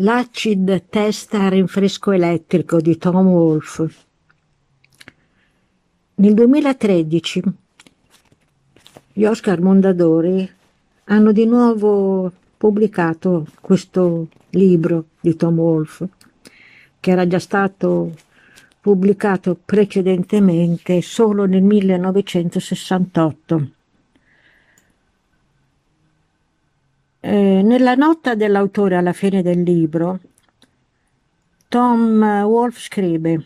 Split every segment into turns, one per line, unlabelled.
L'acid test a rinfresco elettrico di Tom Wolfe. Nel 2013 gli Oscar Mondadori hanno di nuovo pubblicato questo libro di Tom Wolfe, che era già stato pubblicato precedentemente solo nel 1968. Eh, nella nota dell'autore alla fine del libro, Tom Wolfe scrive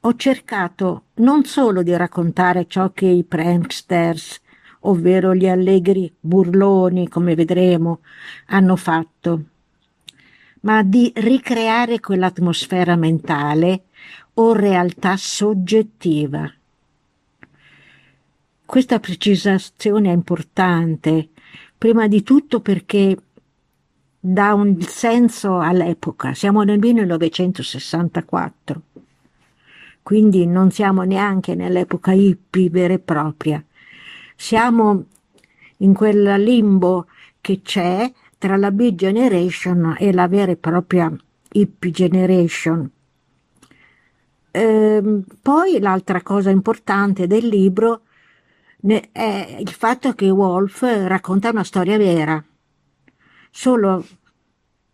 ho cercato non solo di raccontare ciò che i pranksters, ovvero gli allegri burloni, come vedremo, hanno fatto, ma di ricreare quell'atmosfera mentale o realtà soggettiva. Questa precisazione è importante, prima di tutto perché dà un senso all'epoca. Siamo nel 1964, quindi non siamo neanche nell'epoca hippie vera e propria. Siamo in quel limbo che c'è tra la big generation e la vera e propria hippie generation. Ehm, poi l'altra cosa importante del libro è il fatto che Wolf racconta una storia vera, solo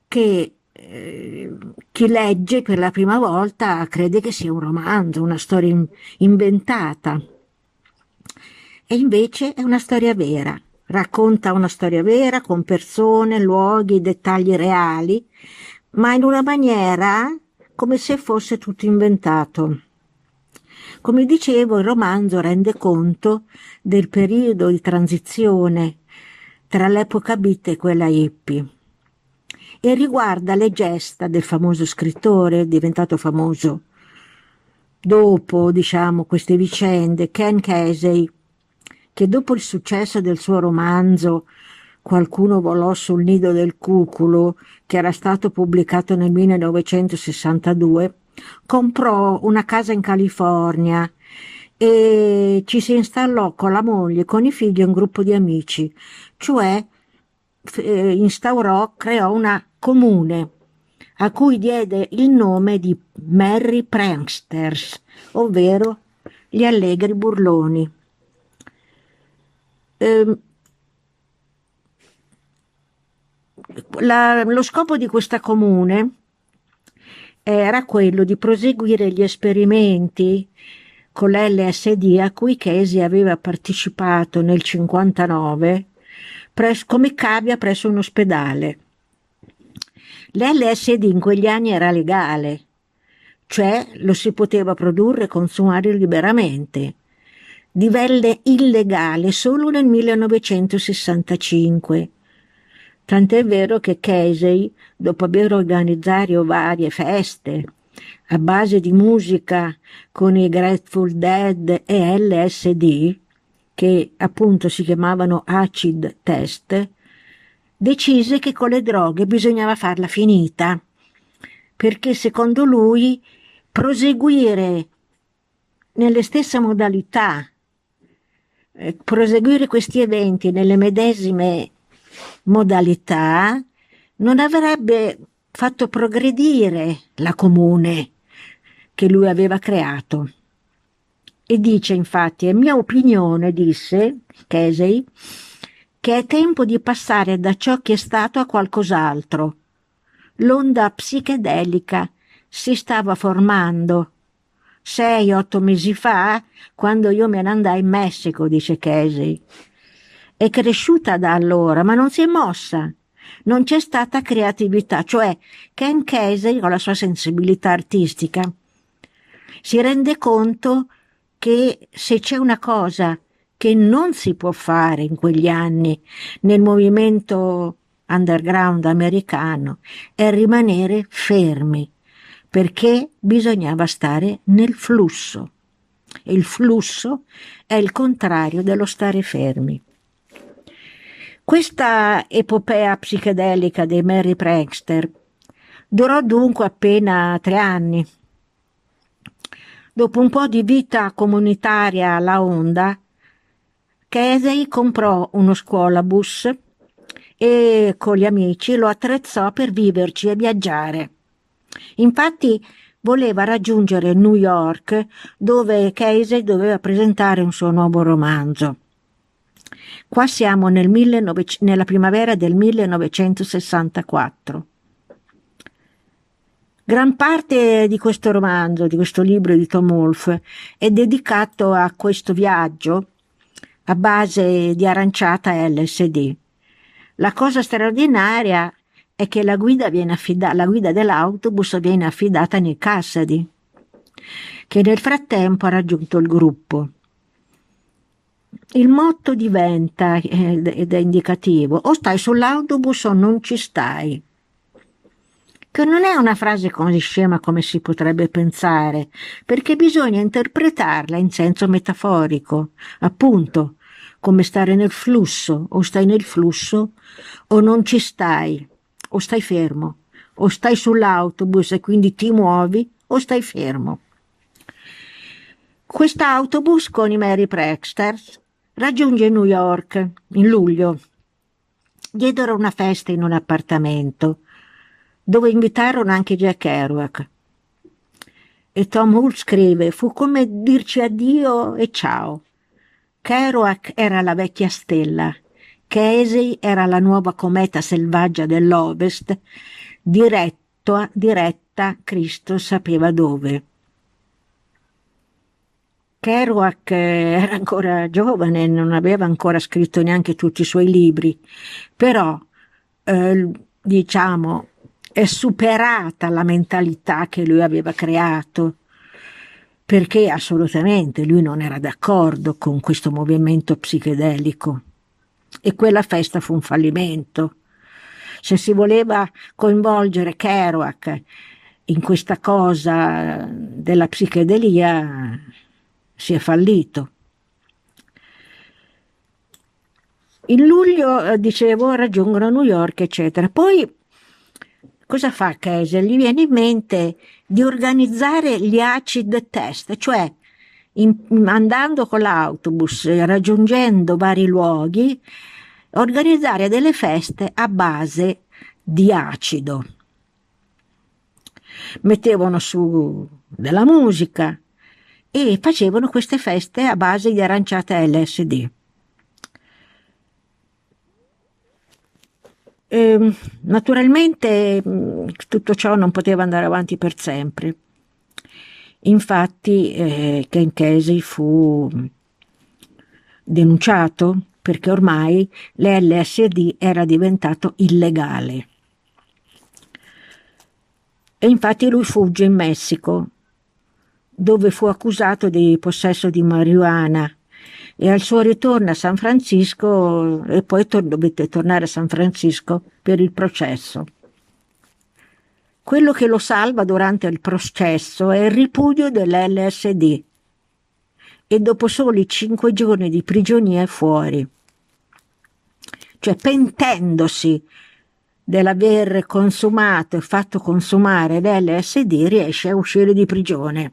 che eh, chi legge per la prima volta crede che sia un romanzo, una storia in, inventata. E invece è una storia vera, racconta una storia vera con persone, luoghi, dettagli reali, ma in una maniera come se fosse tutto inventato. Come dicevo, il romanzo rende conto del periodo di transizione tra l'epoca beat e quella hippie e riguarda le gesta del famoso scrittore diventato famoso dopo, diciamo, queste vicende, Ken Casey, che dopo il successo del suo romanzo Qualcuno volò sul nido del cuculo, che era stato pubblicato nel 1962, comprò una casa in California e ci si installò con la moglie, con i figli e un gruppo di amici, cioè eh, instaurò, creò una comune a cui diede il nome di Merry Pranksters, ovvero gli allegri burloni. Eh, la, lo scopo di questa comune era quello di proseguire gli esperimenti con l'LSD a cui Casey aveva partecipato nel 1959 come cavia presso un ospedale. L'LSD in quegli anni era legale, cioè lo si poteva produrre e consumare liberamente. Divenne illegale solo nel 1965 Tant'è vero che Casey, dopo aver organizzato varie feste a base di musica con i Grateful Dead e LSD, che appunto si chiamavano acid test, decise che con le droghe bisognava farla finita, perché secondo lui proseguire nelle stesse modalità, eh, proseguire questi eventi nelle medesime modalità non avrebbe fatto progredire la comune che lui aveva creato. E dice infatti, è mia opinione, disse Casey, che è tempo di passare da ciò che è stato a qualcos'altro. L'onda psichedelica si stava formando. Sei, otto mesi fa, quando io me ne andai in Messico, dice Casey. È cresciuta da allora, ma non si è mossa. Non c'è stata creatività, cioè Ken Casey, con la sua sensibilità artistica, si rende conto che se c'è una cosa che non si può fare in quegli anni nel movimento underground americano è rimanere fermi, perché bisognava stare nel flusso. E il flusso è il contrario dello stare fermi. Questa epopea psichedelica dei Mary Prankster durò dunque appena tre anni. Dopo un po' di vita comunitaria alla onda, Casey comprò uno scuolabus e con gli amici lo attrezzò per viverci e viaggiare. Infatti voleva raggiungere New York dove Casey doveva presentare un suo nuovo romanzo. Qua siamo nel 19, nella primavera del 1964. Gran parte di questo romanzo, di questo libro di Tom Wolfe, è dedicato a questo viaggio a base di aranciata LSD. La cosa straordinaria è che la guida, affida- la guida dell'autobus viene affidata a Nick che nel frattempo ha raggiunto il gruppo. Il motto diventa, ed è indicativo, o stai sull'autobus o non ci stai che non è una frase così scema come si potrebbe pensare, perché bisogna interpretarla in senso metaforico, appunto, come stare nel flusso, o stai nel flusso o non ci stai, o stai fermo, o stai sull'autobus e quindi ti muovi o stai fermo. Quest'autobus con i Mary Prexters raggiunge New York in luglio. Diedero una festa in un appartamento dove invitarono anche Jack Kerouac. E Tom Hull scrive, fu come dirci addio e ciao. Kerouac era la vecchia stella, Casey era la nuova cometa selvaggia dell'Ovest, diretto, diretta Cristo sapeva dove. Kerouac era ancora giovane, non aveva ancora scritto neanche tutti i suoi libri, però eh, diciamo è superata la mentalità che lui aveva creato, perché assolutamente lui non era d'accordo con questo movimento psichedelico e quella festa fu un fallimento. Se si voleva coinvolgere Kerouac in questa cosa della psichedelia, si è fallito. In luglio, eh, dicevo, raggiungono New York, eccetera. Poi cosa fa Kaiser? Gli viene in mente di organizzare gli acid test, cioè in, andando con l'autobus, raggiungendo vari luoghi, organizzare delle feste a base di acido. Mettevano su della musica e facevano queste feste a base di aranciata LSD. Eh, naturalmente mm, tutto ciò non poteva andare avanti per sempre. Infatti eh, Ken Casey fu denunciato perché ormai l'LSD era diventato illegale. E infatti lui fugge in Messico, dove fu accusato di possesso di marijuana e al suo ritorno a San Francisco e poi tor- dovette tornare a San Francisco per il processo. Quello che lo salva durante il processo è il ripudio dell'LSD e dopo soli cinque giorni di prigionia è fuori. Cioè pentendosi dell'aver consumato e fatto consumare l'LSD riesce a uscire di prigione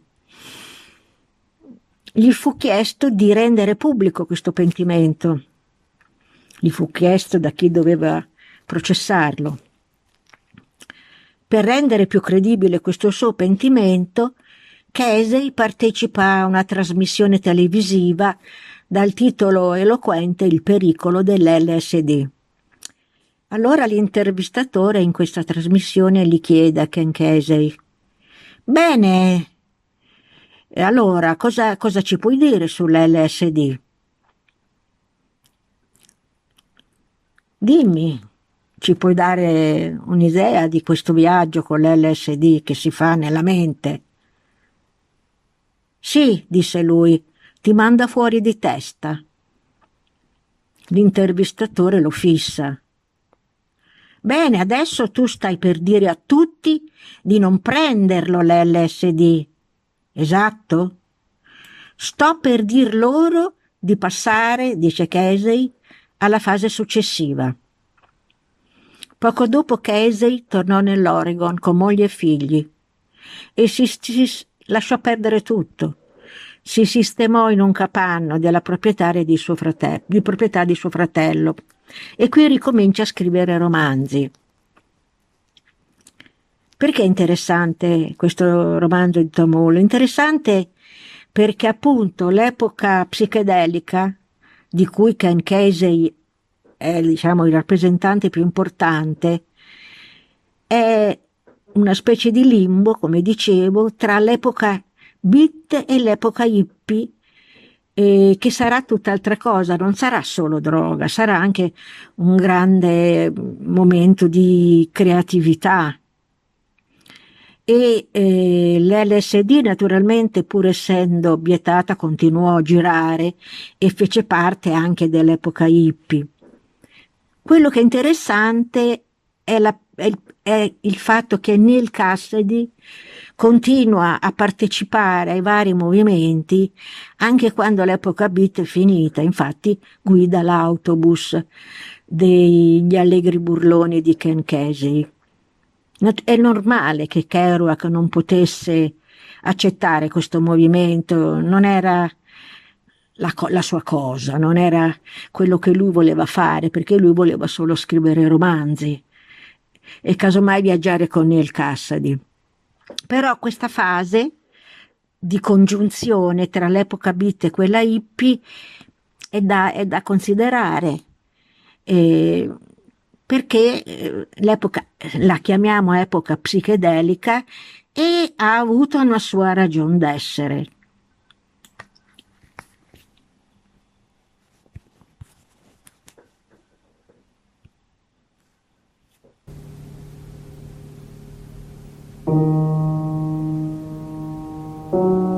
gli fu chiesto di rendere pubblico questo pentimento. Gli fu chiesto da chi doveva processarlo. Per rendere più credibile questo suo pentimento, Casey partecipa a una trasmissione televisiva dal titolo eloquente Il pericolo dell'LSD. Allora l'intervistatore in questa trasmissione gli chiede a Ken Casey Bene, allora, cosa, cosa ci puoi dire sull'LSD? Dimmi, ci puoi dare un'idea di questo viaggio con l'LSD che si fa nella mente? Sì, disse lui, ti manda fuori di testa. L'intervistatore lo fissa. Bene, adesso tu stai per dire a tutti di non prenderlo l'LSD Esatto? Sto per dir loro di passare, dice Casey, alla fase successiva. Poco dopo Casey tornò nell'Oregon con moglie e figli e si, si lasciò perdere tutto. si sistemò in un capanno della proprietaria di, suo fratello, di proprietà di suo fratello e qui ricomincia a scrivere romanzi. Perché è interessante questo romanzo di Tomolo? Interessante perché appunto l'epoca psichedelica di cui Ken Casey è diciamo, il rappresentante più importante, è una specie di limbo, come dicevo, tra l'epoca beat e l'epoca hippie, eh, che sarà tutt'altra cosa, non sarà solo droga, sarà anche un grande momento di creatività. E eh, l'LSD naturalmente, pur essendo vietata, continuò a girare e fece parte anche dell'epoca hippie. Quello che è interessante è, la, è, è il fatto che Neil Cassidy continua a partecipare ai vari movimenti anche quando l'epoca beat è finita, infatti guida l'autobus degli allegri burloni di Ken Casey. È normale che Kerouac non potesse accettare questo movimento, non era la, la, sua cosa, non era quello che lui voleva fare, perché lui voleva solo scrivere romanzi e casomai viaggiare con Neil Cassady. Però questa fase di congiunzione tra l'epoca beat e quella hippie è da, è da considerare. Eh, perché l'epoca, la chiamiamo epoca psichedelica e ha avuto una sua ragione d'essere.
thank you.